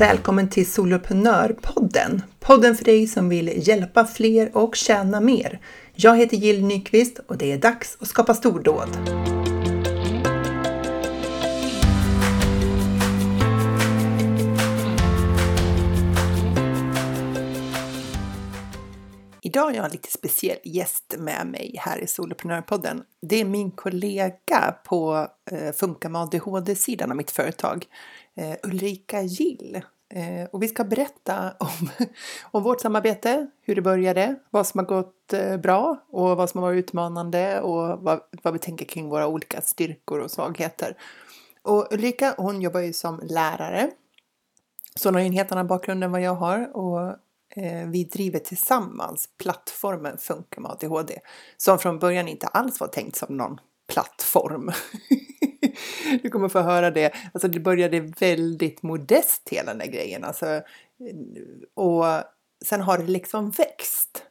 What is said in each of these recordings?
välkommen till Soloprenörpodden. Podden för dig som vill hjälpa fler och tjäna mer. Jag heter Jill Nyqvist och det är dags att skapa stordåd. Idag har jag en lite speciell gäst med mig här i Soloprenörpodden. Det är min kollega på eh, Funka med ADHD-sidan av mitt företag, eh, Ulrika Gill. Eh, och vi ska berätta om, om vårt samarbete, hur det började, vad som har gått eh, bra och vad som har varit utmanande och vad, vad vi tänker kring våra olika styrkor och svagheter. Och Ulrika hon jobbar ju som lärare, så hon har ju en helt annan bakgrund än vad jag har och eh, vi driver tillsammans plattformen Funka med ADHD som från början inte alls var tänkt som någon plattform. du kommer få höra det. Alltså det började väldigt modest hela den där grejen. Alltså, och sen har det liksom växt.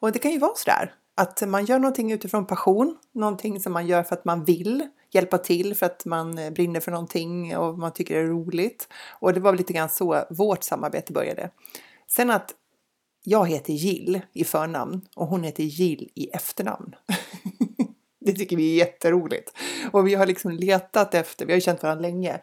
Och det kan ju vara sådär att man gör någonting utifrån passion, någonting som man gör för att man vill hjälpa till, för att man brinner för någonting och man tycker det är roligt. Och det var lite grann så vårt samarbete började. Sen att jag heter Jill i förnamn och hon heter Jill i efternamn. det tycker vi är jätteroligt. Och vi har liksom letat efter, vi har ju känt varandra länge,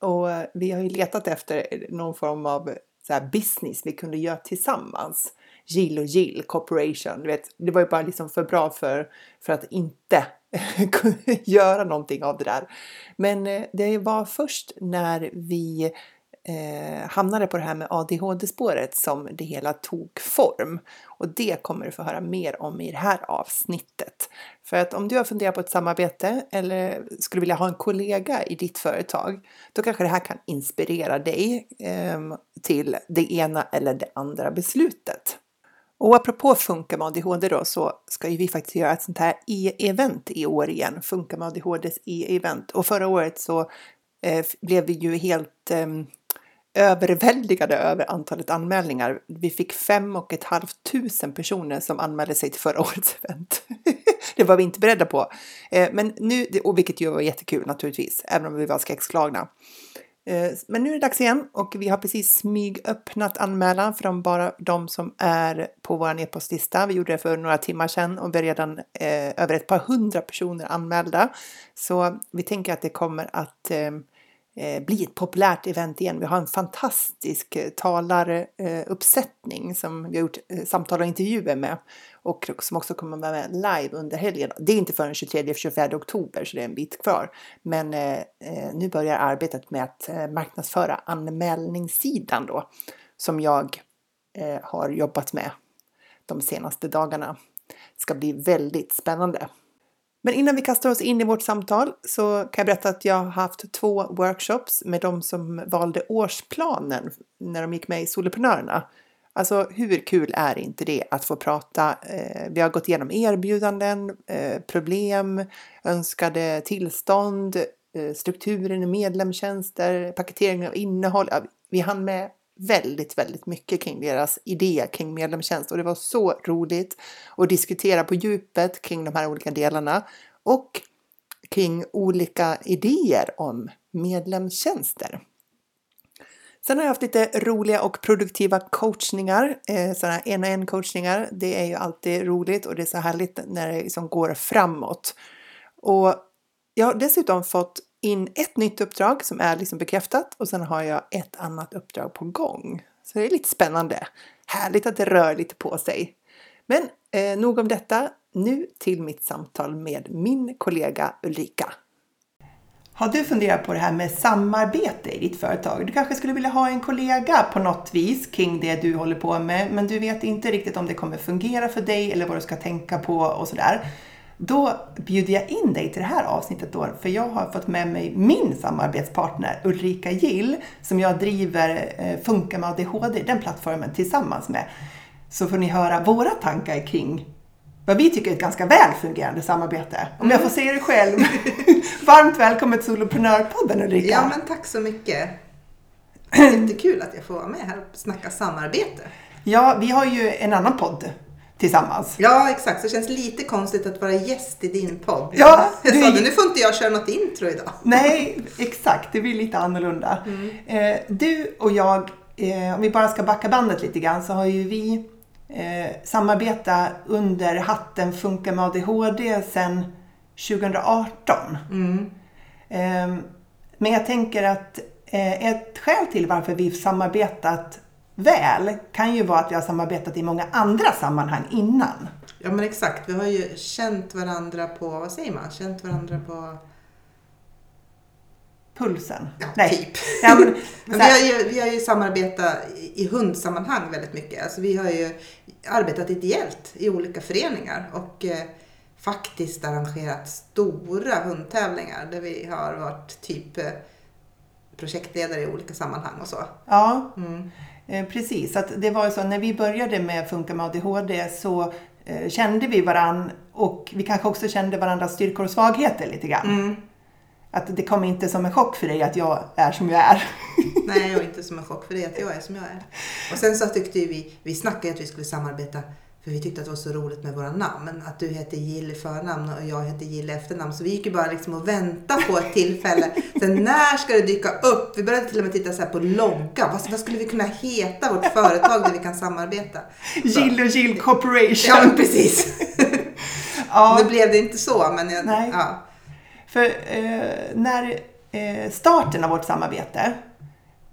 och eh, vi har ju letat efter någon form av eh, så här business vi kunde göra tillsammans. Jill och Gill Corporation, du vet, det var ju bara liksom för bra för, för att inte kunna göra någonting av det där. Men eh, det var först när vi eh, hamnade på det här med ADHD-spåret som det hela tog form. Och det kommer du få höra mer om i det här avsnittet. För att om du har funderat på ett samarbete eller skulle vilja ha en kollega i ditt företag, då kanske det här kan inspirera dig eh, till det ena eller det andra beslutet. Och apropå Funka med ADHD då så ska ju vi faktiskt göra ett sånt här e-event i år igen, Funka med ADHDs e-event. Och förra året så eh, blev vi ju helt eh, överväldigade över antalet anmälningar. Vi fick fem och ett halvt tusen personer som anmälde sig till förra årets event. det var vi inte beredda på. Eh, men nu, och vilket ju var jättekul naturligtvis, även om vi var skräckslagna. Eh, men nu är det dags igen och vi har precis smygöppnat anmälan för de, bara de som är på vår e-postlista. Vi gjorde det för några timmar sedan och vi är redan eh, över ett par hundra personer anmälda. Så vi tänker att det kommer att Eh, Eh, bli ett populärt event igen. Vi har en fantastisk eh, talaruppsättning eh, som vi har gjort samtal och intervjuer med och som också kommer vara med live under helgen. Det är inte förrän 23-24 oktober så det är en bit kvar. Men nu börjar arbetet med att marknadsföra anmälningssidan då som jag har jobbat med de senaste dagarna. Det ska bli väldigt spännande. Men innan vi kastar oss in i vårt samtal så kan jag berätta att jag har haft två workshops med de som valde årsplanen när de gick med i Soloprenörerna. Alltså hur kul är inte det att få prata? Eh, vi har gått igenom erbjudanden, eh, problem, önskade tillstånd, eh, strukturen i medlemstjänster, paketering av innehåll. Vi hann med väldigt, väldigt mycket kring deras idé kring medlemstjänst och det var så roligt att diskutera på djupet kring de här olika delarna och kring olika idéer om medlemstjänster. Sen har jag haft lite roliga och produktiva coachningar, eh, sådana här en och en coachningar. Det är ju alltid roligt och det är så härligt när det liksom går framåt. Och jag har dessutom fått in ett nytt uppdrag som är liksom bekräftat och sen har jag ett annat uppdrag på gång. Så det är lite spännande. Härligt att det rör lite på sig. Men eh, nog om detta. Nu till mitt samtal med min kollega Ulrika. Har du funderat på det här med samarbete i ditt företag? Du kanske skulle vilja ha en kollega på något vis kring det du håller på med, men du vet inte riktigt om det kommer fungera för dig eller vad du ska tänka på och sådär. Då bjuder jag in dig till det här avsnittet då, för jag har fått med mig min samarbetspartner Ulrika Gill som jag driver eh, Funka med ADHD, den plattformen tillsammans med. Så får ni höra våra tankar kring vad vi tycker är ett ganska väl fungerande samarbete. Om jag får säga det själv. Varmt välkommen till Soloprenörpodden Ulrika. Ja men tack så mycket. Jättekul att jag får vara med här och snacka samarbete. Ja, vi har ju en annan podd tillsammans. Ja, exakt. Så det känns lite konstigt att vara gäst i din podd. Ja, jag du- sa det, nu får inte jag köra något intro idag. Nej, exakt. Det blir lite annorlunda. Eh, du och jag, eh, om vi bara ska backa bandet lite grann, så har ju vi eh, samarbetat under hatten Funka med ADHD sedan 2018. Eh, men jag tänker att eh, ett skäl till varför vi samarbetat väl kan ju vara att vi har samarbetat i många andra sammanhang innan. Ja, men exakt. Vi har ju känt varandra på, vad säger man? Känt varandra på... Pulsen. Ja, typ. Ja, men, Men vi, har ju, vi har ju samarbetat i i hundsammanhang väldigt mycket. Alltså vi har ju arbetat ideellt i olika föreningar och eh, faktiskt arrangerat stora hundtävlingar där vi har varit typ eh, projektledare i olika sammanhang och så. ja, Mm. Eh, Precis, att det var så när vi började med Funka med ADHD så eh, kände vi varann och vi kanske också kände varandras styrkor och svagheter lite grann. Mm. Att det kom inte som en chock för dig att jag är som jag är. Nej, och inte som en chock för det att jag är som jag är. Och sen så tyckte vi, vi snackade att vi skulle samarbeta för vi tyckte att det var så roligt med våra namn. Att du heter Jill i förnamn och jag heter Jill i efternamn. Så vi gick ju bara liksom och väntade på ett tillfälle. Sen när ska det dyka upp? Vi började till och med titta så på logga. Vad, vad skulle vi kunna heta vårt företag där vi kan samarbeta? Så. Jill och Jill Corporation. Ja, men precis. Ja, Nu blev det inte så, men jag, Nej. ja. för eh, när eh, starten av vårt samarbete,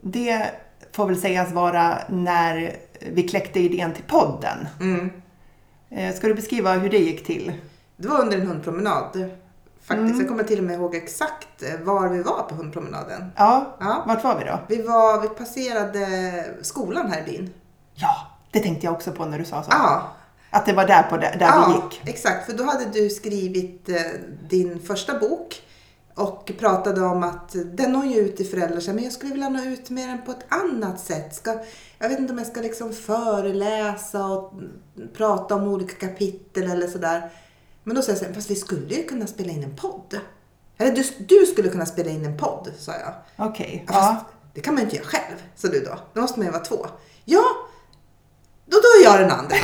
det får väl sägas vara när vi kläckte idén till podden. Mm. Eh, ska du beskriva hur det gick till? Det var under en hundpromenad. Faktiskt. Mm. Jag kommer till och med ihåg exakt eh, var vi var på hundpromenaden. Ja, Ja. vart var vi då? Vi, var, vi passerade skolan här i byn. Ja, det tänkte jag också på när du sa så. Ja, Att det var där, på där ja vi gick. exakt. För då hade du skrivit eh, din första bok och pratade om att den når ju ut till föräldrar, så men jag skulle vilja nå ut med den på ett annat sätt. Ska, jag vet inte om jag ska liksom föreläsa och prata om olika kapitel eller sådär. Men då sa jag så här, fast vi skulle ju kunna spela in en podd. Eller du, du skulle kunna spela in en podd, sa jag. Okej. Ja, Ja. Det kan man ju inte göra själv, sa du då. Då måste man ju vara två. Ja, då, då är jag den andra.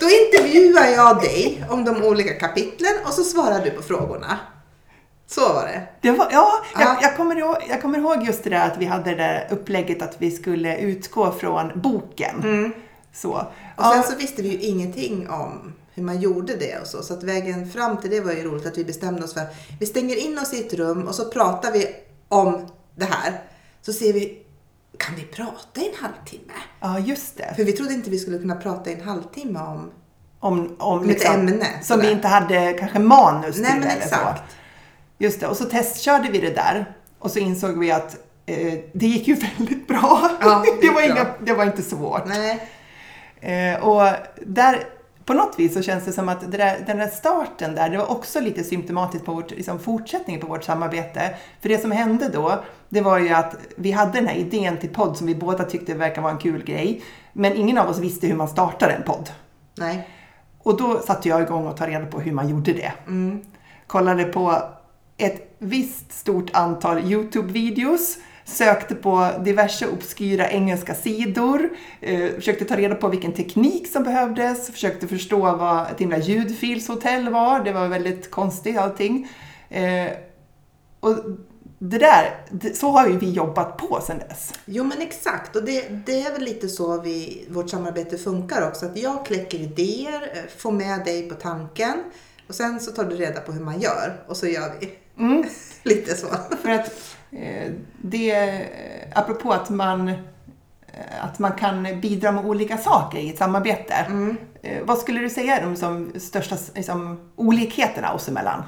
Då intervjuar jag dig om de olika kapitlen och så svarar du på frågorna. Det. Var, ja, Ja. jag, jag, kommer ihåg, jag kommer ihåg just det där att vi hade det där upplägget att vi skulle utgå från boken. Så. Och sen så visste vi ju ingenting om hur man gjorde det och så. Så att vägen fram till det var ju roligt att vi bestämde oss för att vi stänger in oss i ett rum och så pratar vi om det här. Så ser vi, kan vi prata i en halvtimme? ja, just det. För vi trodde inte vi skulle kunna prata i en halvtimme om Om, om, Om ett ämne, Som sådär. vi inte hade kanske manus Nej, till men eller exakt. så. Just det, och så testkörde vi det där. Och så insåg vi att eh, det gick ju väldigt bra. Ja, det det, var bra. inga, det var inte svårt. Nej, Eh, och där, på något vis så känns det som att det där, den där starten där, det var också lite symptomatiskt på vårt, liksom fortsättningen på vårt samarbete. För det som hände då, det var ju att vi hade den här idén till podd som vi båda tyckte verkar vara en kul grej. Men ingen av oss visste hur man startar en podd. nej. Och då satte jag igång och tog reda på hur man gjorde det. Mm. Kollade på ett visst stort antal YouTube-videos, sökte på diverse obskyra engelska sidor, eh, försökte ta reda på vilken teknik som behövdes, försökte förstå vad ett himla ljudfilshotell var. Det var väldigt konstigt allting. Eh, och det där, det, så har ju vi jobbat på sedan dess. Jo men exakt och det, det är väl lite så vi, vårt samarbete funkar också. Att jag kläcker idéer, eh, får med dig på tanken och sen så tar du reda på hur man gör och så gör vi. Mm. lite så. För att eh, det, apropå att man, eh, att man kan bidra med olika saker i ett samarbete. Eh, vad skulle du säga är de som största liksom, olikheterna oss emellan?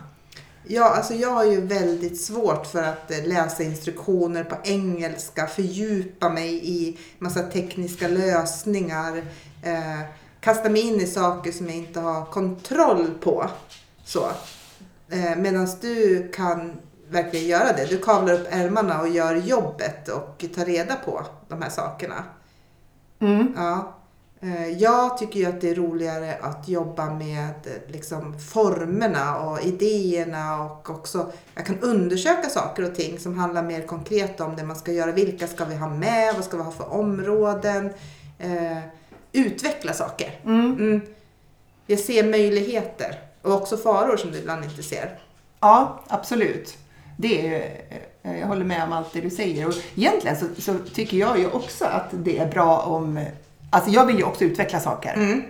Ja, alltså jag har ju väldigt svårt för att eh, läsa instruktioner på engelska, fördjupa mig i massa tekniska lösningar, eh, kasta mig in i saker som jag inte har kontroll på. Så. Eh, Medan du kan verkligen göra det. Du kavlar upp ärmarna och gör jobbet och tar reda på de här sakerna. Mm. Ja. Eh, Jag tycker ju att det är roligare att jobba med liksom, formerna och idéerna och också jag kan undersöka saker och ting som handlar mer konkret om det man ska göra. Vilka ska vi ha med? Vad ska vi ha för områden? Eh, utveckla saker. Mm. Mm. jag ser möjligheter och också faror som du ibland inte ser. Ja, absolut. Det är, eh, jag håller med om allt det du säger. Och egentligen så, så tycker jag ju också att det är bra om... Alltså jag vill ju också utveckla saker. Mm.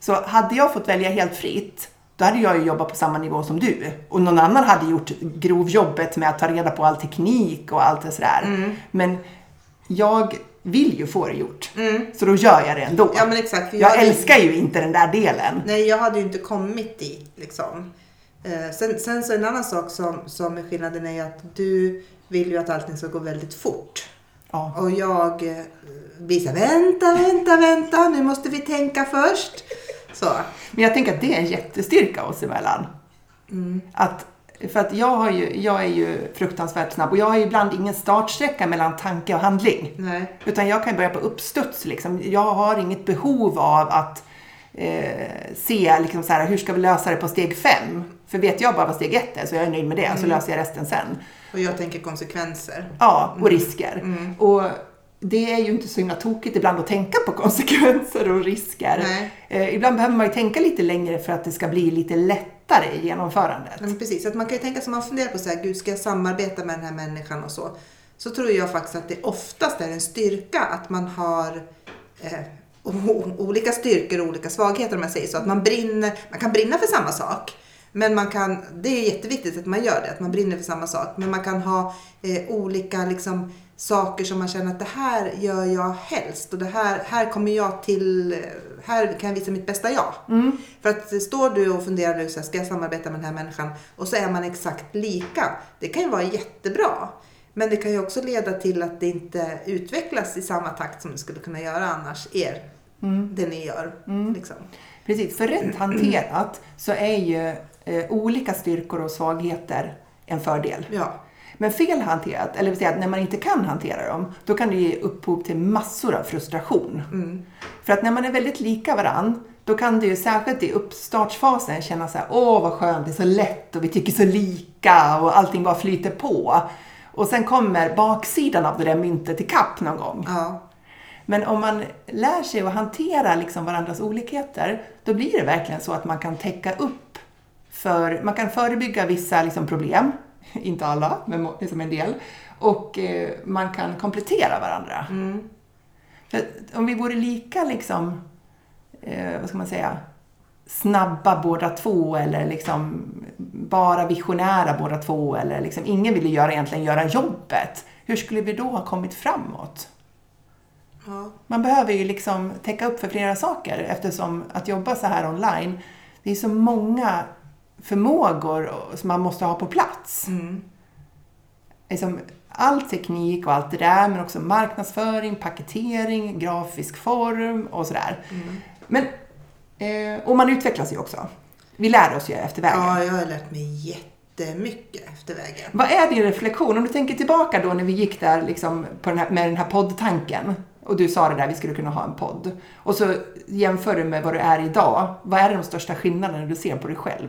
Så hade jag fått välja helt fritt, då hade jag ju jobbat på samma nivå som du. Och någon annan hade gjort grovjobbet med att ta reda på all teknik och allt det sådär. Mm. Men jag vill ju få det gjort. Så då gör jag det ändå. Mm. Ja men exakt. jag hade- älskar ju inte den där delen. Nej, jag hade ju inte kommit dit liksom. Eh, sen, sen så en annan sak som, som är skillnaden är ju att du vill ju att allting ska gå väldigt fort. Ja. Och jag eh, blir såhär, vänta, vänta, vänta, nu måste vi tänka först. Så. Men jag tänker att det är en jättestyrka oss emellan. Att, för att jag, ju, jag är ju fruktansvärt snabb och jag har ju ibland ingen startsträcka mellan tanke och handling. Nej. Utan jag kan börja på uppstuds. Liksom. Jag har inget behov av att eh, se liksom så här, hur ska vi lösa det på steg fem. För vet jag bara vad steg ett är så jag är nöjd med det så löser jag resten sen. Och jag tänker konsekvenser. Ja, och risker. Och det är ju inte så himla tokigt ibland att tänka på konsekvenser och risker. Eh, ibland behöver man ju tänka lite längre för att det ska bli lite lättare i genomförandet. Men precis, att man kan ju tänka som man funderar på så här, gud ska jag samarbeta med den här människan och så. Så tror jag faktiskt att det oftast är en styrka att man har eh, olika styrkor och olika svagheter om jag säger så. Att man brinner, man kan brinna för samma sak. Men man kan, det är jätteviktigt att man gör det, att man brinner för samma sak. Men man kan ha eh, olika liksom, saker som man känner att det här gör jag helst och det här, här kommer jag till, här kan jag visa mitt bästa jag. För att står du och funderar nu, ska jag samarbeta med den här människan? Och så är man exakt lika. Det kan ju vara jättebra. Men det kan ju också leda till att det inte utvecklas i samma takt som det skulle kunna göra annars, er, det ni gör. Liksom. Precis, för rätt hanterat så är ju eh, olika styrkor och svagheter en fördel. Ja. Men fel hanterat, eller säga att när man inte kan hantera dem, då kan det ge upphov till massor av frustration. För att när man är väldigt lika varann, då kan det ju särskilt i uppstartsfasen känna så här, åh vad skönt, det är så lätt och vi tycker så lika och allting bara flyter på. Och sen kommer baksidan av det där myntet i kapp någon gång. Ja. Men om man lär sig att hantera liksom varandras olikheter, då blir det verkligen så att man kan täcka upp för, man kan förebygga vissa liksom problem, inte alla, men liksom en del, och eh, man kan komplettera varandra. Att om vi vore lika liksom, eh, vad ska man säga, snabba båda två eller liksom bara visionära båda två eller liksom ingen ville göra, egentligen göra jobbet. Hur skulle vi då ha kommit framåt? Ja. Man behöver ju liksom täcka upp för flera saker eftersom att jobba så här online, det är så många förmågor som man måste ha på plats. Liksom all teknik och allt det där, men också marknadsföring, paketering, grafisk form och sådär. Men, eh, och man utvecklas ju också. Vi lär oss ju efter vägen. ja, jag har lärt mig jättemycket efter vägen. Vad är din reflektion? Om du tänker tillbaka då när vi gick där liksom den här, med den här poddtanken och du sa det där, vi skulle kunna ha en podd. Och så jämför du med vad du är idag. Vad är de största skillnaderna du ser på dig själv?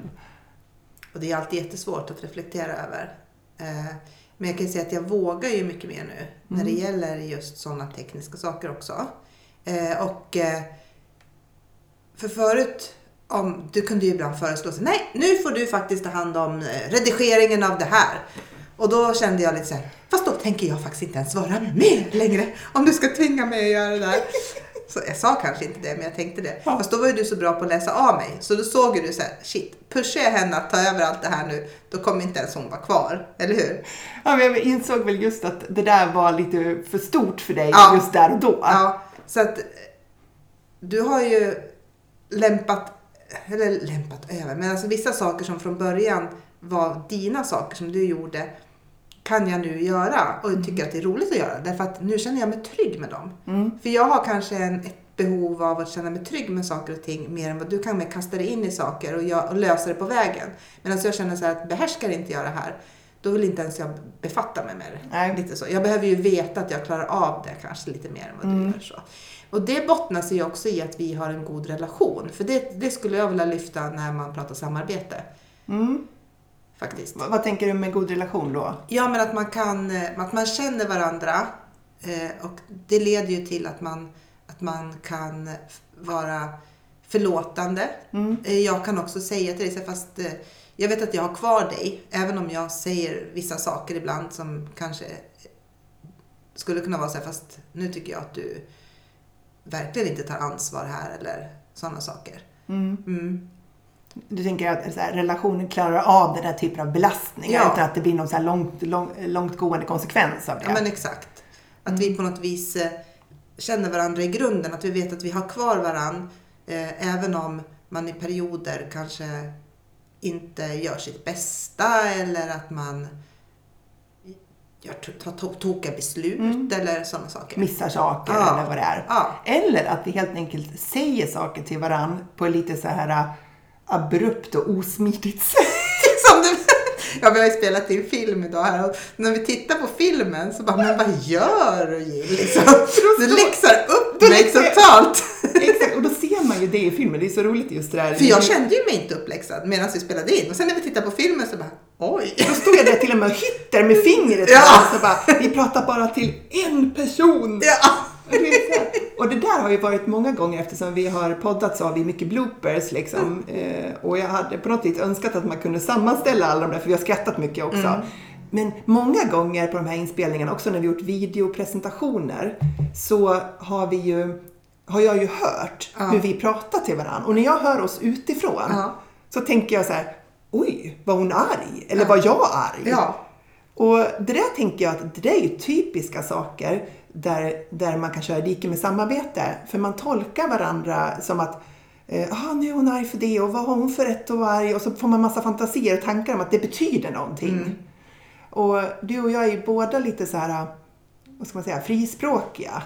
Och det är alltid jättesvårt att reflektera över. Eh, Men jag kan säga att jag vågar ju mycket mer nu när det gäller just sådana tekniska saker också. Eh, Och eh, för förut, om, du kunde ju ibland föreslå så nej nu får du faktiskt ta hand om redigeringen av det här. Och då kände jag lite så här, fast då tänker jag faktiskt inte ens vara med längre om du ska tvinga mig att göra det där. Så jag sa kanske inte det, men jag tänkte det. Ja. Fast då var ju du så bra på att läsa av mig. Så då såg ju du så här, shit, pushar jag henne att ta över allt det här nu, då kommer inte ens hon vara kvar. Eller hur? Ja, men jag insåg väl just att det där var lite för stort för dig Ja. just där och då. Ja, så att du har ju lämpat, eller lämpat över, men alltså vissa saker som från början var dina saker som du gjorde kan jag nu göra och jag tycker att det är roligt att göra därför att nu känner jag mig trygg med dem. För jag har kanske en, ett behov av att känna mig trygg med saker och ting mer än vad du kan med kasta dig in i saker och, jag, och lösa det på vägen. Medan jag känner så här att behärskar inte jag det här då vill inte ens jag befatta mig med det. Nej. Lite så. Jag behöver ju veta att jag klarar av det kanske lite mer än vad du gör. Så. Och det bottnar sig ju också i att vi har en god relation. För det, det skulle jag vilja lyfta när man pratar samarbete. Mm. Faktiskt. Vad, vad tänker du med god relation då? Ja, men att man kan, eh, att man känner varandra eh, och det leder ju till att man, att man kan vara förlåtande. Eh, Jag kan också säga till dig, fast jag vet att jag har kvar dig, även om jag säger vissa saker ibland som kanske skulle kunna vara så här, fast nu tycker jag att du verkligen inte tar ansvar här eller sådana saker. Mm. Du tänker att här, relationen klarar av den här typen av belastningar Ja. utan att det blir någon så här långt, lång, långtgående konsekvens av det? Ja men exakt. Att vi på något vis eh, känner varandra i grunden, att vi vet att vi har kvar varandra eh, även om man i perioder kanske inte gör sitt bästa eller att man gör tar to- tokiga beslut eller sådana saker. Missar saker Ja. eller vad det är. Ja. Eller att vi helt enkelt säger saker till varann på lite så här abrupt och osmidigt sätt. Som det, ja, vi har ju spelat in film idag här och när vi tittar på filmen så bara, men vad gör du Jill? Liksom. Du läxar upp mig totalt. Exakt, och då ser man ju det i filmen. Det är så roligt just det där. För jag kände ju mig inte uppläxad medan vi spelade in. Och sen när vi tittar på filmen så bara, oj. Då stod jag där till och med och hytter med fingret. Ja. Ja. Så bara, vi pratar bara till en person. Ja. Och det där har ju varit många gånger eftersom vi har poddat så har vi mycket bloopers liksom. Eh, och jag hade på något vis önskat att man kunde sammanställa alla de där för vi har skrattat mycket också. Men många gånger på de här inspelningarna, också när vi gjort videopresentationer, så har vi ju har jag ju hört hur vi pratar till varandra. Och när jag hör oss utifrån Ja. så tänker jag så här, oj, var hon arg? Eller var jag arg? Ja. Och det där tänker jag att det där är ju typiska saker där, där man kan köra dike med samarbete. För man tolkar varandra som att eh, ah, nu är hon arg för det och vad har hon för rätt att vara arg? Och så får man massa fantasier och tankar om att det betyder någonting. Och du och jag är ju båda lite så här, vad ska man säga, frispråkiga.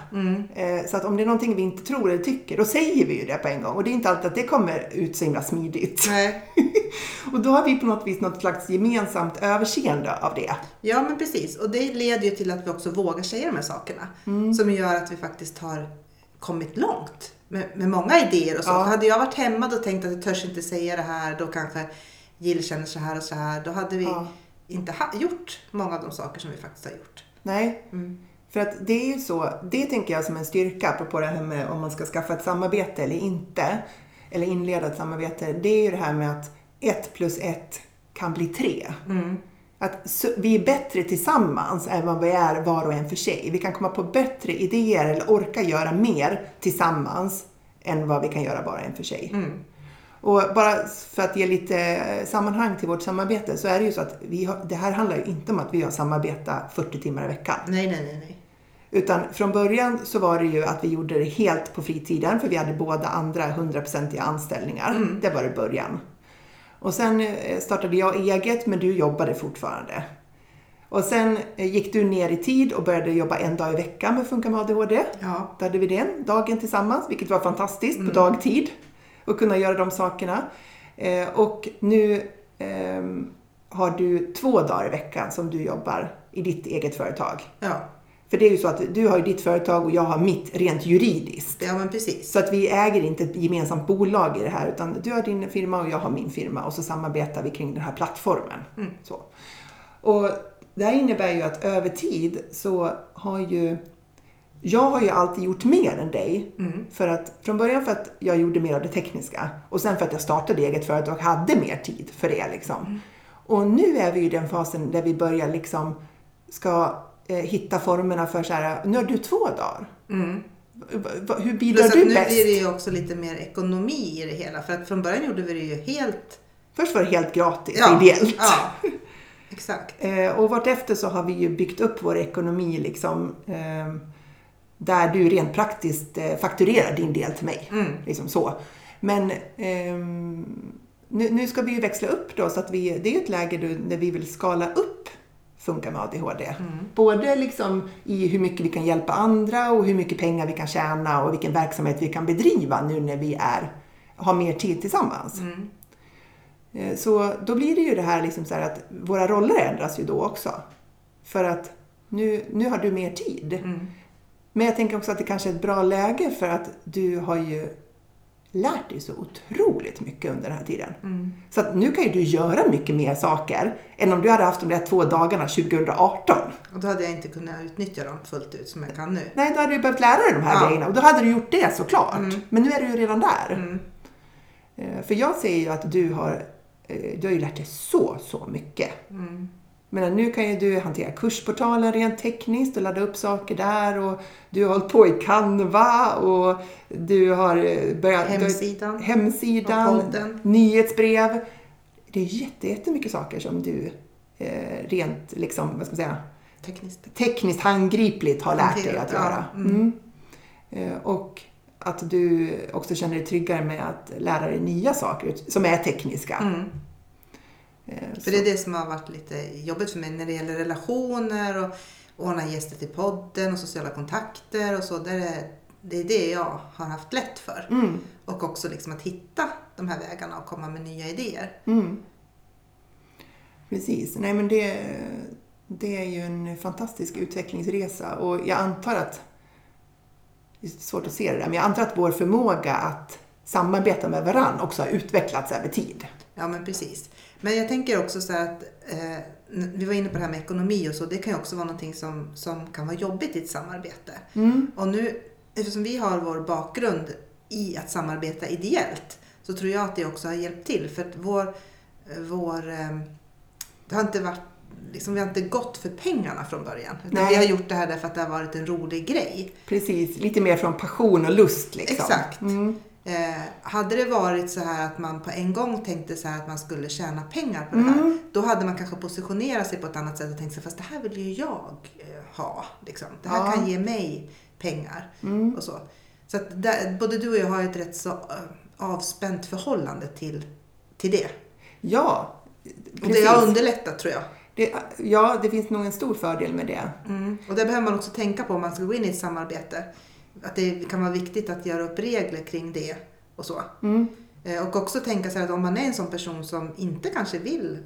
Eh, så att om det är någonting vi inte tror eller tycker, då säger vi ju det på en gång. Och det är inte alltid att det kommer ut så himla smidigt. Nej. och då har vi på något vis något slags gemensamt överseende av det. Ja, men precis. Och det leder ju till att vi också vågar säga de här sakerna. Som gör att vi faktiskt har kommit långt med, med många idéer och så. Ja. Hade jag varit hemma och tänkt att jag törs inte säga det här, då kanske Jill känner så här och så här. Då hade vi Ja. inte gjort många av de saker som vi faktiskt har gjort. Nej, för att det är ju så, det tänker jag som en styrka apropå det här med om man ska skaffa ett samarbete eller inte, eller inleda ett samarbete, det är ju det här med att ett plus ett kan bli tre. Att så, vi är bättre tillsammans än vad vi är var och en för sig. Vi kan komma på bättre idéer eller orka göra mer tillsammans än vad vi kan göra bara en för sig. Och bara för att ge lite sammanhang till vårt samarbete så är det ju så att vi har, det här handlar ju inte om att vi har samarbetat 40 timmar i veckan. Nej, nej, nej, nej. Utan från början så var det ju att vi gjorde det helt på fritiden för vi hade båda andra 100% anställningar. Det var i början. Och sen eh, startade jag eget men du jobbade fortfarande. Och sen eh, gick du ner i tid och började jobba en dag i veckan med Funka med ADHD. Ja. Då hade vi den dagen tillsammans, vilket var fantastiskt på dagtid. Att kunna göra de sakerna. Eh, och nu ehm, har du två dagar i veckan som du jobbar i ditt eget företag. Ja, För det är ju så att du har ju ditt företag och jag har mitt rent juridiskt. ja men precis. Så att vi äger inte ett gemensamt bolag i det här utan du har din firma och jag har min firma och så samarbetar vi kring den här plattformen. Så. Och det här innebär ju att över tid så har ju jag har ju alltid gjort mer än dig. För att, från början för att jag gjorde mer av det tekniska och sen för att jag startade eget företag och hade mer tid för det. Liksom. Och nu är vi i den fasen där vi börjar liksom ska eh, hitta formerna för så här, nu har du två dagar. Va- Hur bidrar Plus att du nu bäst? blir det ju också lite mer ekonomi i det hela. För att från början gjorde vi det ju helt... Först var det helt gratis, ideellt. Ja, exakt. Eh, och vartefter så har vi ju byggt upp vår ekonomi liksom eh, där du rent praktiskt eh, fakturerar din del till mig. Liksom så. Men ehm, nu, nu ska vi ju växla upp då så att vi, det är ett läge där vi vill skala upp Funka med ADHD. Både liksom i hur mycket vi kan hjälpa andra och hur mycket pengar vi kan tjäna och vilken verksamhet vi kan bedriva nu när vi är, har mer tid tillsammans. Eh, Så då blir det ju det här liksom så här att våra roller ändras ju då också. För att nu, nu har du mer tid. Men jag tänker också att det kanske är ett bra läge för att du har ju lärt dig så otroligt mycket under den här tiden. Så att nu kan ju du göra mycket mer saker än om du hade haft de där två dagarna 2018. Och då hade jag inte kunnat utnyttja dem fullt ut som jag kan nu. Nej, då hade du behövt lära dig de här Ja. grejerna och då hade du gjort det såklart. Men nu är du ju redan där. Eh, För jag ser ju att du har, eh, du har ju lärt dig så, så mycket. Men nu kan ju du hantera kursportalen rent tekniskt och ladda upp saker där och du har hållit på i Canva och du har eh, börjat... Hemsidan. Hemsidan, nyhetsbrev. Det är jätte, jättemycket saker som du eh, rent, liksom, vad ska man säga, Tekniskt. tekniskt handgripligt har lärt dig att ja. göra. Mm. Eh, Och att du också känner dig tryggare med att lära dig nya saker som är tekniska. Mm. Eh, För så- det är det som har varit lite jobbigt för mig när det gäller relationer och ordna gäster till podden och sociala kontakter och så. Där är, det är det jag har haft lätt för. Mm. Och också liksom att hitta de här vägarna och komma med nya idéer. Mm. Precis. Nej, men det, det är ju en fantastisk utvecklingsresa och jag antar att, det är svårt att se det där, men jag antar att vår förmåga att samarbeta med varann också har utvecklats över tid. Ja men precis. Men jag tänker också så att eh, vi var inne på det här med ekonomi och så. Det kan ju också vara någonting som, som kan vara jobbigt i ett samarbete. Och nu, eftersom vi har vår bakgrund i att samarbeta ideellt så tror jag att det också har hjälpt till. För att vår, vår eh, det har inte varit Liksom, vi har inte gått för pengarna från början. Utan vi har gjort det här därför att det har varit en rolig grej. Precis, lite mer från passion och lust liksom. Exakt. Mm. Eh, hade det varit så här att man på en gång tänkte så här att man skulle tjäna pengar på det här. Mm. Då hade man kanske positionerat sig på ett annat sätt och tänkt sig fast det här vill ju jag eh, ha. Liksom. Det här Ja. kan ge mig pengar. Mm. Och så så att där, både du och jag har ett rätt så eh, avspänt förhållande till, till det. Ja, Och precis. det har underlättat tror jag. Det, ja, det finns nog en stor fördel med det. Mm. Och det behöver man också tänka på om man ska gå in i ett samarbete. Att det kan vara viktigt att göra upp regler kring det och så. Mm. Eh, Och också tänka sig att om man är en sån person som inte kanske vill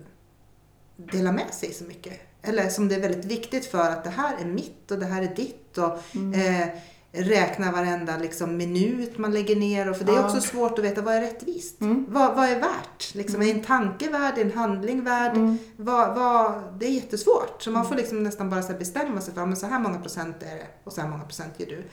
dela med sig så mycket. Eller som det är väldigt viktigt för att det här är mitt och det här är ditt. Och Mm. eh, räkna varenda liksom, minut man lägger ner. Och för det är också svårt att veta vad är rättvist. Mm. Vad, vad är värt? Liksom, Är en tanke värd? Är en handling värd? Mm. Vad, vad, det är jättesvårt. Så man får liksom nästan bara så bestämma sig för att så här många procent är det och så här många procent gör du.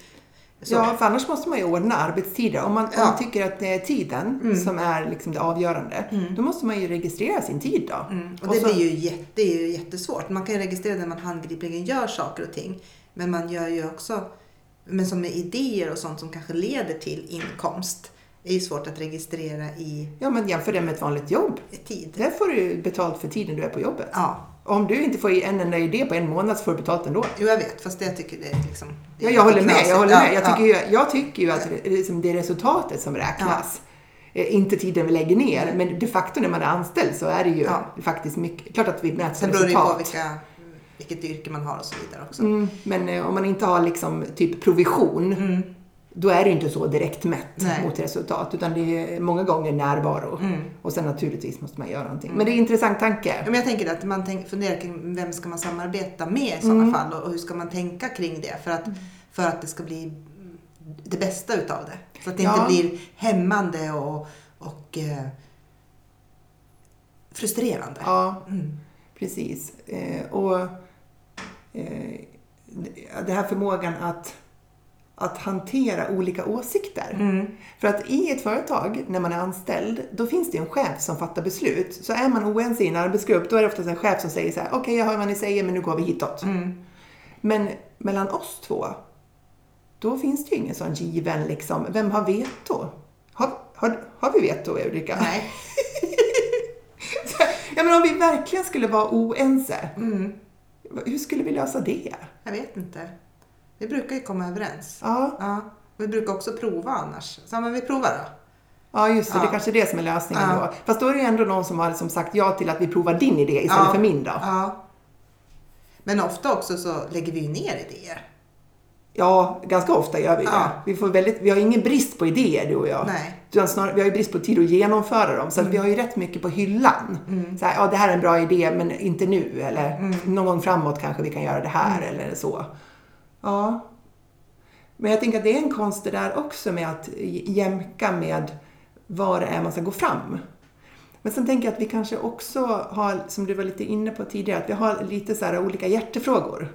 Så. Ja, för annars måste man ju ordna arbetstider. Om man, om Ja. man tycker att det är tiden Mm. som är liksom det avgörande, då måste man ju registrera sin tid då. Mm. Och Och det så- blir ju, jätte, det är ju jättesvårt. Man kan ju registrera när man handgripligen gör saker och ting. Men man gör ju också, men som med idéer och sånt som kanske leder till inkomst. Det är ju svårt att registrera i, Ja, men jämför det med ett vanligt jobb. tid. Där får du betalt för tiden du är på jobbet. Ja, Om du inte får en enda idé på en månad så får du betalt ändå. jo jag vet. Fast det jag tycker det är liksom... det Ja, jag håller lite med. knasigt. Jag, håller Ja, med. Jag, ja. tycker ju, jag tycker ju att det, liksom, det är resultatet som räknas. Eh, Inte tiden vi lägger ner, men de facto när man är anställd så är det ju Ja. faktiskt mycket... Klart att vi mäter Sen beror det ju på resultat. vilka, vilket yrke man har och så vidare också. Mm, men eh, om man inte har liksom typ provision, Mm. Då är det inte så direkt mätt Nej. mot resultat, utan det är många gånger närvaro. Mm. Och sen naturligtvis måste man göra någonting. Men det är en intressant tanke. Ja, men jag tänker att man tänk, funderar kring vem ska man samarbeta med i sådana Mm. fall och, hur ska man tänka kring det för att, för att det ska bli det bästa utav det. Så att det Ja. inte blir hämmande och, och eh, frustrerande. Ja, Mm. precis. Eh, och eh, den här förmågan att, att hantera olika åsikter. Mm. För att i ett företag, när man är anställd, då finns det en chef som fattar beslut. Så är man oense i en arbetsgrupp, då är det oftast en chef som säger så här, okej jag hör vad ni säger men nu går vi hitåt. Mm. Men mellan oss två, då finns det ju ingen sån given liksom, vem har veto? Har, har, har vi veto Ulrika? Nej. Ja men om vi verkligen skulle vara oense, Mm. hur skulle vi lösa det? Jag vet inte. Vi brukar ju komma överens. Ja, Ja. Vi brukar också prova annars. Så men vi provar då. ja just det, det Ja. kanske är det som är lösningen Ja. då. Fast då är det ju ändå någon som har liksom sagt ja till att vi provar din idé istället Ja. för min då. Ja. Men ofta också så lägger vi ju ner idéer. Ja, ganska ofta gör vi det. Ja. Vi, får väldigt, vi har ingen brist på idéer du och jag. Nej. Utan snarare, vi har ju brist på tid att genomföra dem. Så att vi har ju rätt mycket på hyllan. Så här, ja, det här är en bra idé, men inte nu. Eller någon gång framåt kanske vi kan göra det här eller så. Ja. Men jag tänker att det är en konst det där också med att jämka med vad det är man ska gå fram. Men sen tänker jag att vi kanske också har, som du var lite inne på tidigare, att vi har lite så olika hjärtefrågor.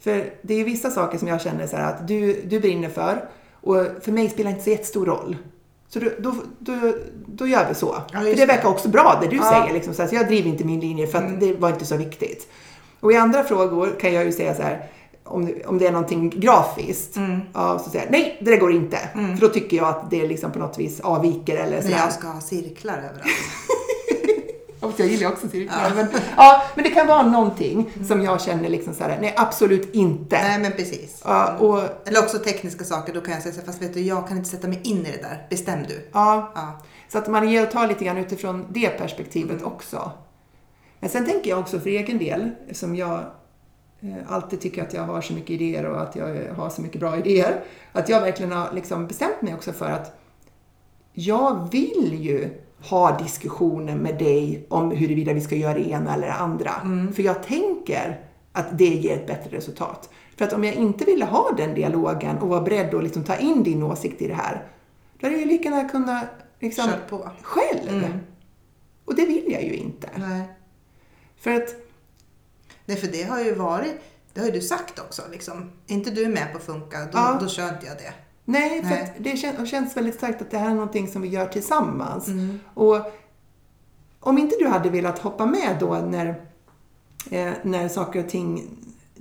För det är ju vissa saker som jag känner så att du, du brinner för och för mig spelar det inte så jättestor roll. Så då, då, då, då gör vi så. Ja, för det det. verkar också bra det du Ja. säger. Liksom, så, här, så jag driver inte min linje för att Mm. det var inte så viktigt. Och i andra frågor kan jag ju säga så här, om, om det är någonting grafiskt, Mm. ja, så säger jag nej, det där går inte. För då tycker jag att det liksom på något vis avviker eller sådär. jag ska ha cirklar överallt. Jag gillar också cirklar. Men, ja, men det kan vara någonting som jag känner liksom så här, nej absolut inte. Nej men precis. Ja, och, Eller också tekniska saker, då kan jag säga så här, fast vet du, jag kan inte sätta mig in i det där. Bestäm du. ja, Ja. så att man ger och tar lite grann utifrån det perspektivet också. Men sen tänker jag också för egen del, som jag alltid tycker att jag har så mycket idéer och att jag har så mycket bra idéer, att jag verkligen har liksom bestämt mig också för att jag vill ju ha diskussioner med dig om huruvida vi ska göra det ena eller det andra. För jag tänker att det ger ett bättre resultat. För att om jag inte ville ha den dialogen och var beredd att liksom ta in din åsikt i det här, då hade jag ju lika gärna kunnat liksom, Kört på. själv. Mm. Och det vill jag ju inte. Nej. För att, Nej, för det har ju varit, det har ju du sagt också liksom. Är inte du med på Funka, då, Ja. då kör inte jag det. nej, för Nej. det kän- känns väldigt starkt att det här är någonting som vi gör tillsammans. Mm. Och om inte du hade velat hoppa med då när, eh, när saker och ting,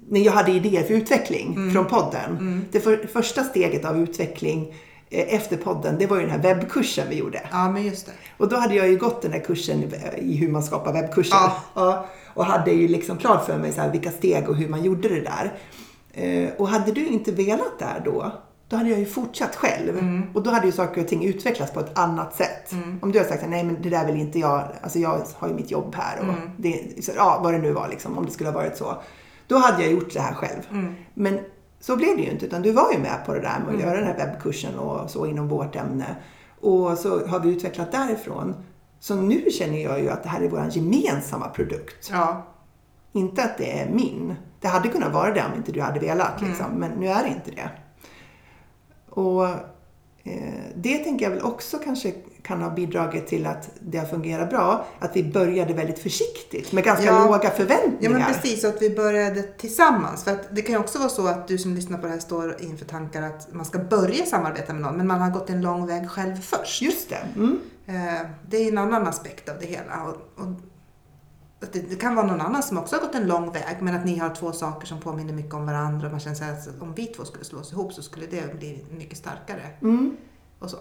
när jag hade idéer för utveckling Mm. från podden. Det för, första steget av utveckling eh, efter podden, det var ju den här webbkursen vi gjorde. Ja, men just det. Och då hade jag ju gått den här kursen i hur man skapar webbkurser. Ja. Ja, och hade ju liksom klart för mig så här, vilka steg och hur man gjorde det där. Eh, och hade du inte velat där då, då hade jag ju fortsatt själv. Mm. Och då hade ju saker och ting utvecklats på ett annat sätt. Om du hade sagt nej men det där vill inte jag, alltså jag har ju mitt jobb här och Mm. det, så, ja, vad det nu var liksom, om det skulle ha varit så. Då hade jag gjort det här själv. Mm. Men så blev det ju inte, utan du var ju med på det där med att göra den här webbkursen och så inom vårt ämne. Och så har vi utvecklat därifrån. Så nu känner jag ju att det här är vår gemensamma produkt. Ja. Inte att det är min. Det hade kunnat vara det om inte du hade velat, Mm. liksom. men nu är det inte det. Och eh, det tänker jag väl också kanske kan ha bidragit till att det har fungerat bra. Att vi började väldigt försiktigt med ganska Ja. låga Ja förväntningar. men precis, och att vi började tillsammans. För att det kan ju också vara så att du som lyssnar på det här står inför tankar att man ska börja samarbeta med någon, men man har gått en lång väg själv först. Just det. Mm. Eh, Det är en annan aspekt av det hela. Och, och det, kan vara någon annan som också har gått en lång väg, men att ni har två saker som påminner mycket om varandra. Och man känner att om vi två skulle slås ihop så skulle det bli mycket starkare. Mm. Och så.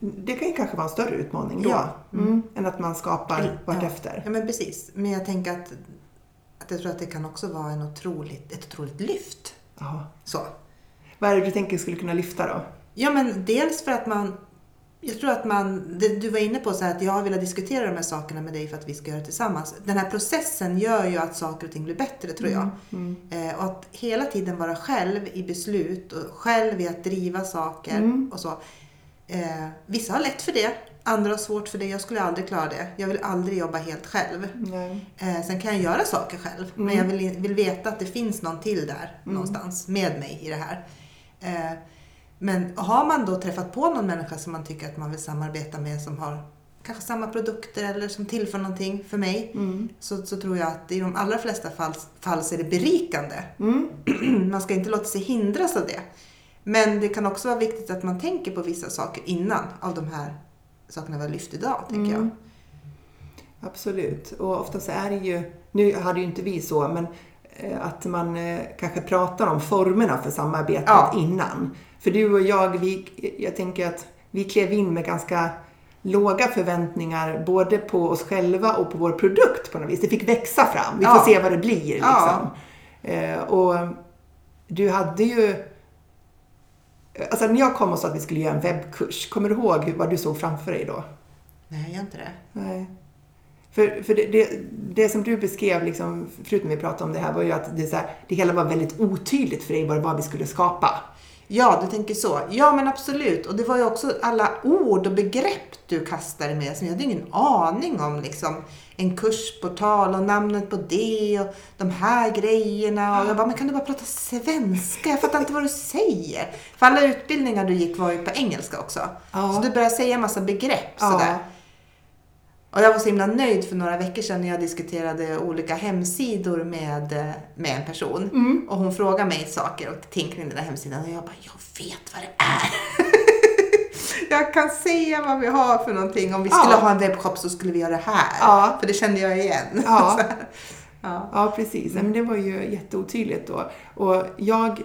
Det kan ju kanske vara en större utmaning då. Ja. Mm. Än att man skapar vartefter. Ja men precis. Men jag tänker att, att jag tror att det kan också vara en otroligt, ett otroligt lyft. Ja. Så. Vad är det du tänker skulle kunna lyfta då? Ja, men dels för att man... Jag tror att man... Det, du var inne på så att jag har velat diskutera de här sakerna med dig för att vi ska göra det tillsammans. Den här processen gör ju att saker och ting blir bättre, tror jag. Eh, och att hela tiden vara själv i beslut och själv i att driva saker och så. Eh, vissa har lätt för det, andra har svårt för det. Jag skulle aldrig klara det. Jag vill aldrig jobba helt själv. Eh, sen kan jag göra saker själv, men jag vill, vill veta att det finns någon till där någonstans med mig i det här. Eh, men har man då träffat på någon människa som man tycker att man vill samarbeta med som har kanske samma produkter eller som tillför någonting för mig så, så tror jag att i de allra flesta fall, fall så är det berikande. man ska inte låta sig hindras av det. Men det kan också vara viktigt att man tänker på vissa saker innan av de här sakerna vi har lyft idag, tänker jag. Absolut. Och ofta så är det ju, nu hade ju inte vi så, men eh, att man eh, kanske pratar om formerna för samarbetet Ja. innan. För du och jag, vi, jag tänker att vi klev in med ganska låga förväntningar både på oss själva och på vår produkt på något vis. Det fick växa fram. Vi får Ja. se vad det blir liksom. Ja. Eh, och du hade ju Alltså när jag kom och sa att vi skulle göra en webbkurs, kommer du ihåg vad du såg framför dig då? Nej, jag gör inte det. Nej. För, för det, det, det som du beskrev, liksom, förutom vi pratade om det här, var ju att det, så här, det hela var väldigt otydligt för dig vad det var vi skulle skapa. Ja, du tänker så. Ja, men absolut. Och det var ju också alla ord och begrepp du kastade med som jag hade ingen aning om. Liksom. En kursportal och namnet på det och de här grejerna. Och jag bara, men kan du bara prata svenska? Jag fattar inte vad du säger. För alla utbildningar du gick var ju på engelska också. Ja. Så du började säga en massa begrepp Ja. sådär. Och jag var så himla nöjd för några veckor sedan när jag diskuterade olika hemsidor med, eh, med en person. Och hon frågade mig saker och ting kring den där hemsidan och jag bara, jag vet vad det är. jag kan säga vad vi har för någonting. Om vi Ja. skulle ha en webbshop så skulle vi göra det här. Ja. För det kände jag igen. Ja. Ja. Ja, precis. Men det var ju jätteotydligt då. Och jag,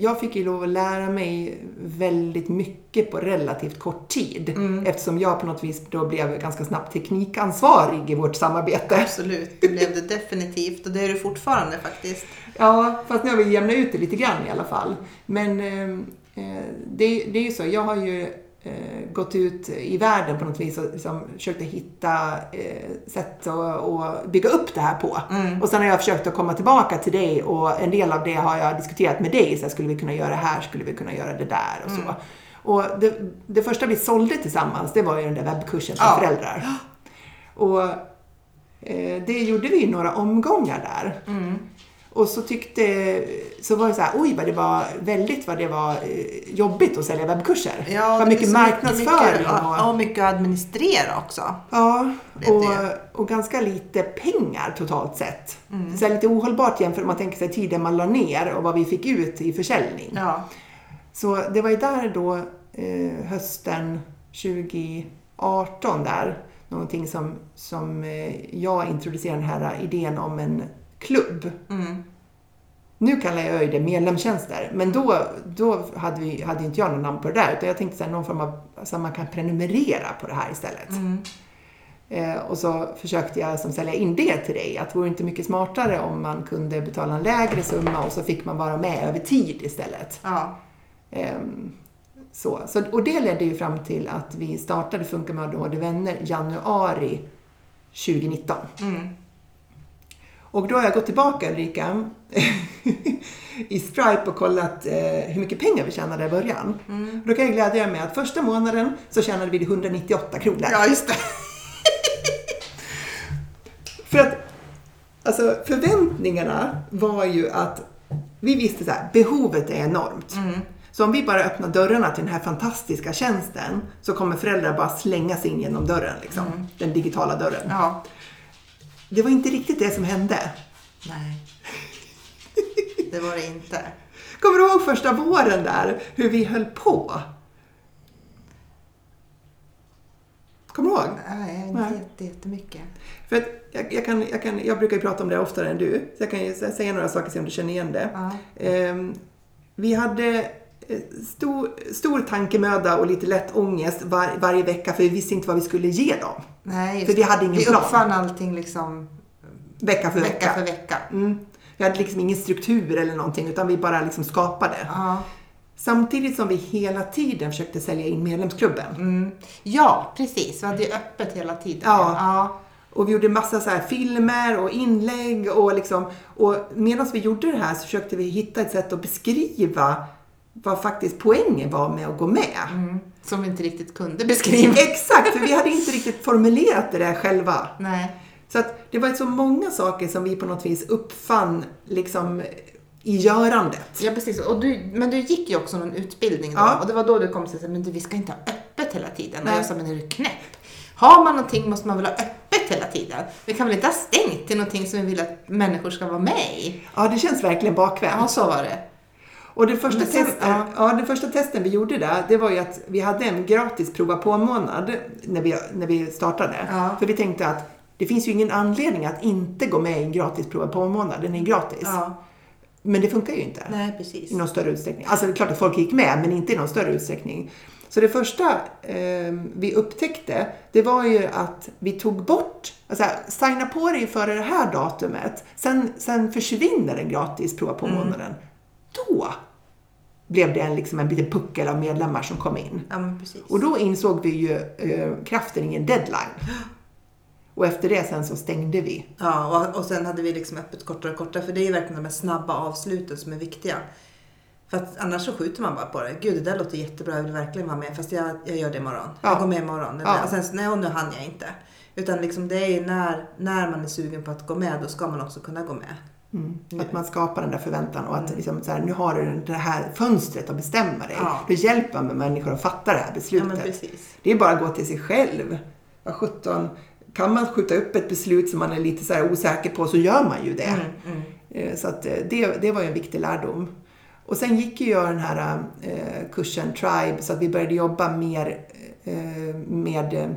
jag fick ju lov att lära mig väldigt mycket på relativt kort tid. Mm. Eftersom jag på något vis då blev ganska snabbt teknikansvarig i vårt samarbete. Absolut, det blev det definitivt. Och det är du fortfarande faktiskt. Ja, fast nu har vi jämnat ut det lite grann i alla fall. Men eh, eh, det, det är ju så, jag har ju eh, gått ut i världen på något vis och liksom försökt att hitta eh, sätt att bygga upp det här på. Och sen har jag försökt att komma tillbaka till dig och en del av det har jag diskuterat med dig. Så här, skulle vi kunna göra det här? Skulle vi kunna göra det där? Och så. Och det, det första vi sålde tillsammans, det var ju den där webbkursen för Ja. föräldrar. Och eh, det gjorde vi i några omgångar där. Och så tyckte, så var det så här, oj vad det var väldigt vad det var eh, jobbigt att sälja webbkurser. det var mycket marknadsföring Mycket, och, ja, och mycket att administrera också. ja, och, och ganska lite pengar totalt sett. Mm. Så lite ohållbart jämfört om man tänker sig tiden man la ner och vad vi fick ut i försäljning. Ja. Så det var ju där då eh, hösten 2018 där, någonting som, som eh, jag introducerade den här idén om en klubb. Mm. Nu kallar jag ju det medlemstjänster, men då, då hade, vi, hade inte jag någon namn på det där, utan jag tänkte så här, någon form av, alltså man kan prenumerera på det här istället. Eh, och så försökte jag som sälja in det till dig, att det vore inte mycket smartare om man kunde betala en lägre summa och så fick man vara med över tid istället. Ja. Ehm, så. Så, och det ledde ju fram till att vi startade Funka med ADHD Vänner januari 2019. Mm. Och då har jag gått tillbaka Ulrika i Stripe och kollat eh, hur mycket pengar vi tjänade i början. Då kan jag glädja er med att första månaden så tjänade vi 198 kronor. ja, just det. För att alltså, förväntningarna var ju att vi visste så här, behovet är enormt. Så om vi bara öppnar dörrarna till den här fantastiska tjänsten så kommer föräldrar bara slänga sig in genom dörren, liksom. den digitala dörren. Ja. Det var inte riktigt det som hände. Nej. Det var det inte. Kommer du ihåg första våren där, hur vi höll på? Kommer du ihåg? Nej, Nej. inte jätte, jättemycket. För att jag, jag, kan, jag, kan, jag brukar ju prata om det oftare än du, så jag kan ju sä- säga några saker så om du känner igen det. Ja. Ehm, vi hade stor, stor tankemöda och lite lätt ångest var, varje vecka för vi visste inte vad vi skulle ge dem. Nej, För vi hade ingen vi plan. uppfann allting liksom Vecka för vecka. vecka för vecka. Mm. Vi hade liksom ingen struktur eller någonting utan vi bara liksom skapade. Ja. Samtidigt som vi hela tiden försökte sälja in medlemsklubben. Mm. ja, precis. Vi hade ju öppet hela tiden. Ja. ja. Och vi gjorde massa så filmer och inlägg och liksom, och medan vi gjorde det här så försökte vi hitta ett sätt att beskriva vad faktiskt poängen var med att gå med. Mm. Som vi inte riktigt kunde beskriva. Exakt, för vi hade inte riktigt formulerat det där själva. Nej. Så att det var så många saker som vi på något vis uppfann liksom i görandet. Ja, precis. Och du, men du gick ju också någon utbildning då. Ja. Och det var då du kom och sa, men du, vi ska inte ha öppet hela tiden. Nej. Och jag sa, men är du knäpp? Har man någonting måste man väl ha öppet hela tiden? Vi kan väl inte ha stängt till någonting som vi vill att människor ska vara med i? Ja, det känns verkligen bakvänt. Ja, så var det. Och det första, sen- testen, ja. ja. det första testen vi gjorde där, det var ju att vi hade en gratis prova på-månad när vi, när vi startade. Ja. För vi tänkte att det finns ju ingen anledning att inte gå med i en gratis prova på-månad. Den är gratis. Ja. Men det funkar ju inte Nej, precis. i någon större utsträckning. Alltså det är klart att folk gick med, men inte i någon större utsträckning. Så det första eh, vi upptäckte, det var ju att vi tog bort, alltså signa på dig före det här datumet, sen, sen försvinner den gratis prova på månaden. Då blev det en, liksom en liten puckel av medlemmar som kom in. Ja. Och då insåg vi ju eh, kraften i en deadline. Och efter det sen så stängde vi. Ja, och, och sen hade vi liksom öppet kortare och kortare. För det är ju verkligen de här snabba avsluten som är viktiga. För att annars så skjuter man bara på det. Gud, det där låter jättebra. Jag vill verkligen vara med. Fast jag, jag gör det imorgon. Ja. Jag går med imorgon. Ja. och sen, nej, och nu hann jag inte. Utan liksom det är ju när, när man är sugen på att gå med, då ska man också kunna gå med. Mm. Mm. Att man skapar den där förväntan och att liksom, så här, nu har du det här fönstret att bestämma dig. Ja. Då hjälper man med människor att fatta det här Ja, beslutet. precis. det är bara att gå till sig själv. Vad sjutton, kan man skjuta upp ett beslut som man är lite så osäker på så gör man ju det. Mm, mm. Eh, Så att eh, det, det var ju en viktig lärdom. Och sen gick ju jag den här eh, kursen Tribe så att vi började jobba mer med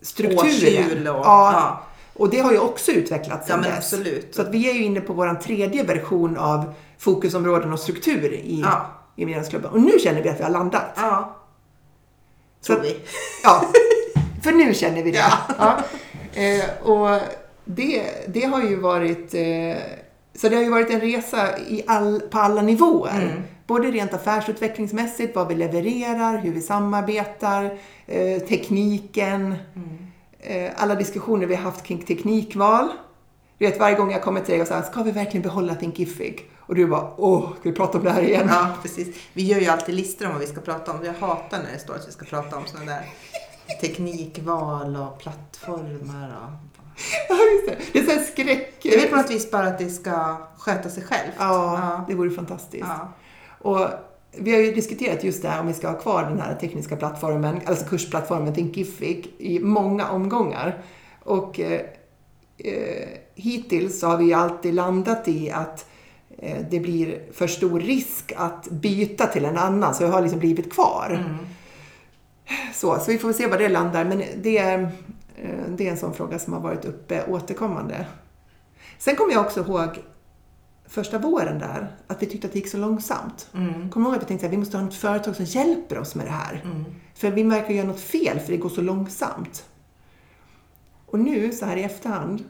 strukturen. Årshjul och- ja. ja. Och det har ju också utvecklats Ja, sedan men dess. absolut. Så att vi är ju inne på vår tredje version av fokusområden och struktur i, Ja. i medlemsklubben. Och nu känner vi att vi har landat. Ja. Så Tror att- vi. Ja, för nu känner vi det. Ja. Ja. Eh, och det, det har ju varit... Eh, så det har ju varit en resa i all, på alla nivåer. Mm. Både rent affärsutvecklingsmässigt, vad vi levererar, hur vi samarbetar, eh, tekniken, eh, alla diskussioner vi har haft kring teknikval. Du vet, varje gång jag kommer till dig och säger, ska vi verkligen behålla Thinkific? Och du bara, åh, ska vi prata om det här igen? Ja, precis. Vi gör ju alltid listor om vad vi ska prata om. Jag hatar när det står att vi ska prata om sådana där teknikval och plattformar. Och... Ja, just det. Det är så här skräck... Jag vill på något vis bara att det ska sköta sig självt. Ja, det vore fantastiskt. Ja. Och vi har ju diskuterat just det här om vi ska ha kvar den här tekniska plattformen, alltså kursplattformen Thinkific i många omgångar. Och eh, eh, hittills så har vi ju alltid landat i att eh, det blir för stor risk att byta till en annan, så jag har liksom blivit kvar. Mm. Så, så vi får se var det landar, men det är, eh, det är en sån fråga som har varit uppe återkommande. Sen kommer jag också ihåg första våren där, att vi tyckte att det gick så långsamt. Mm. Kommer ihåg att vi tänkte att vi måste ha ett företag som hjälper oss med det här? Mm. För vi verkar göra något fel för det går så långsamt. Och nu, så här i efterhand,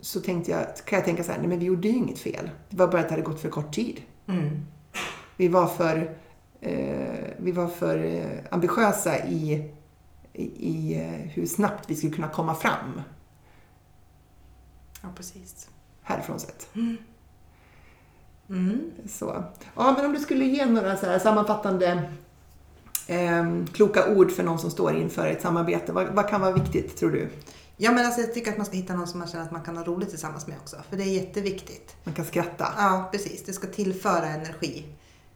så tänkte jag, kan jag tänka så här, nej men vi gjorde ju inget fel. Det var bara att det hade gått för kort tid. Mm. Vi var för, eh, vi var för eh, ambitiösa i, i, i eh, hur snabbt vi skulle kunna komma fram Ja, precis. härifrån sett. Mm. Så. Ja, men om du skulle ge några så sammanfattande eh, kloka ord för någon som står inför ett samarbete, vad, vad kan vara viktigt tror du? Ja, men alltså, jag tycker att man ska hitta någon som man känner att man kan ha roligt tillsammans med också. För det är jätteviktigt. Man kan skratta. Ja, precis. Det ska tillföra energi.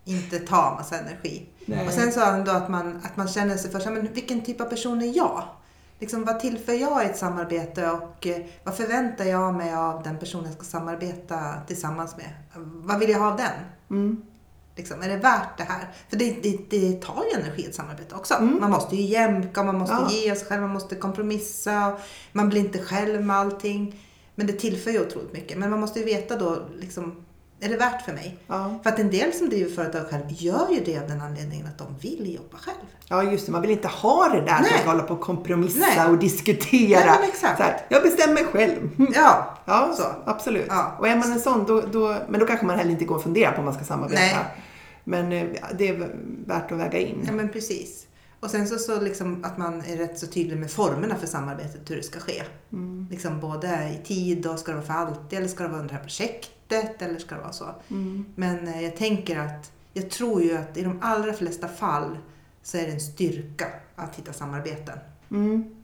Inte ta massa energi. Nej. Och sen så ändå att man, att man känner sig för, men vilken typ av person är jag? Liksom, vad tillför jag i ett samarbete och eh, vad förväntar jag mig av den person jag ska samarbeta tillsammans med? Vad vill jag ha av den? Mm. Liksom, är det värt det här? För det, det, det tar ju energi i ett samarbete också. Mm. Man måste ju jämka, man måste Ja. ge sig själv, man måste kompromissa. Man blir inte själv med allting. Men det tillför ju otroligt mycket. Men man måste ju veta då, liksom, är det värt för mig? Ja. För att en del som driver företag själv gör ju det av den anledningen att de vill jobba själv. ja, just det. Man vill inte ha det där att Nej. man ska hålla på och kompromissa Nej. och diskutera. Nej, men exakt. Så här, jag bestämmer själv. Ja, Ja, så. absolut. Ja. Och är man en sån, då, då, men då kanske man heller inte går och funderar på om man ska samarbeta. Nej. Men eh, det är värt att väga in. Ja men precis. Och sen så, så liksom att man är rätt så tydlig med formerna för samarbetet, hur det ska ske. Mm. Liksom både i tid och ska det vara för alltid eller ska det vara under det här projektet eller ska det vara så. Mm. Men eh, jag tänker att jag tror ju att i de allra flesta fall så är det en styrka att hitta samarbeten. Mm.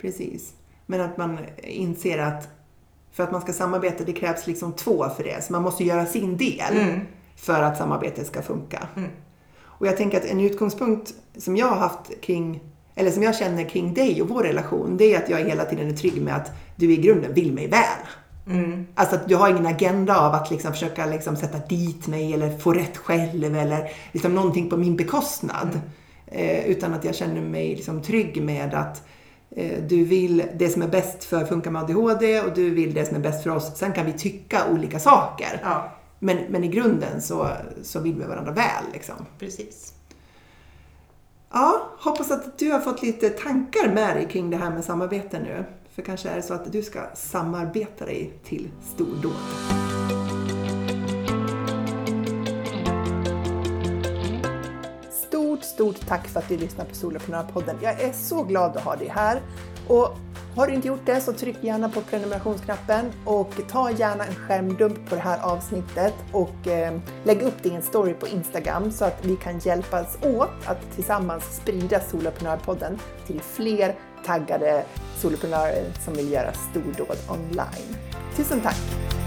Precis. Men att man inser att för att man ska samarbeta, det krävs liksom två för det. Så man måste göra sin del Mm. för att samarbetet ska funka. Mm. Och jag tänker att en utgångspunkt som jag har haft kring, eller som jag känner kring dig och vår relation, det är att jag hela tiden är trygg med att du i grunden vill mig väl. Mm. Alltså att du har ingen agenda av att liksom försöka liksom sätta dit mig eller få rätt själv eller liksom någonting på min bekostnad. Eh, utan att jag känner mig liksom trygg med att eh, du vill det som är bäst för Funka med ADHD och du vill det som är bäst för oss. Sen kan vi tycka olika saker. Ja, Men, men i grunden så, så vill vi varandra väl. Liksom. precis. Ja, hoppas att du har fått lite tankar med dig kring det här med samarbete nu. För kanske är det så att du ska samarbeta dig till stordåd. Stort, stort tack för att du lyssnar på Soloprenörpodden. Jag är så glad att ha dig här. Och har du inte gjort det så tryck gärna på prenumerationsknappen och ta gärna en skärmdump på det här avsnittet och eh, lägg upp din story på Instagram så att vi kan hjälpas åt att tillsammans sprida Soloprenörpodden till fler taggade soloprenörer som vill göra stordåd online. Tusen tack!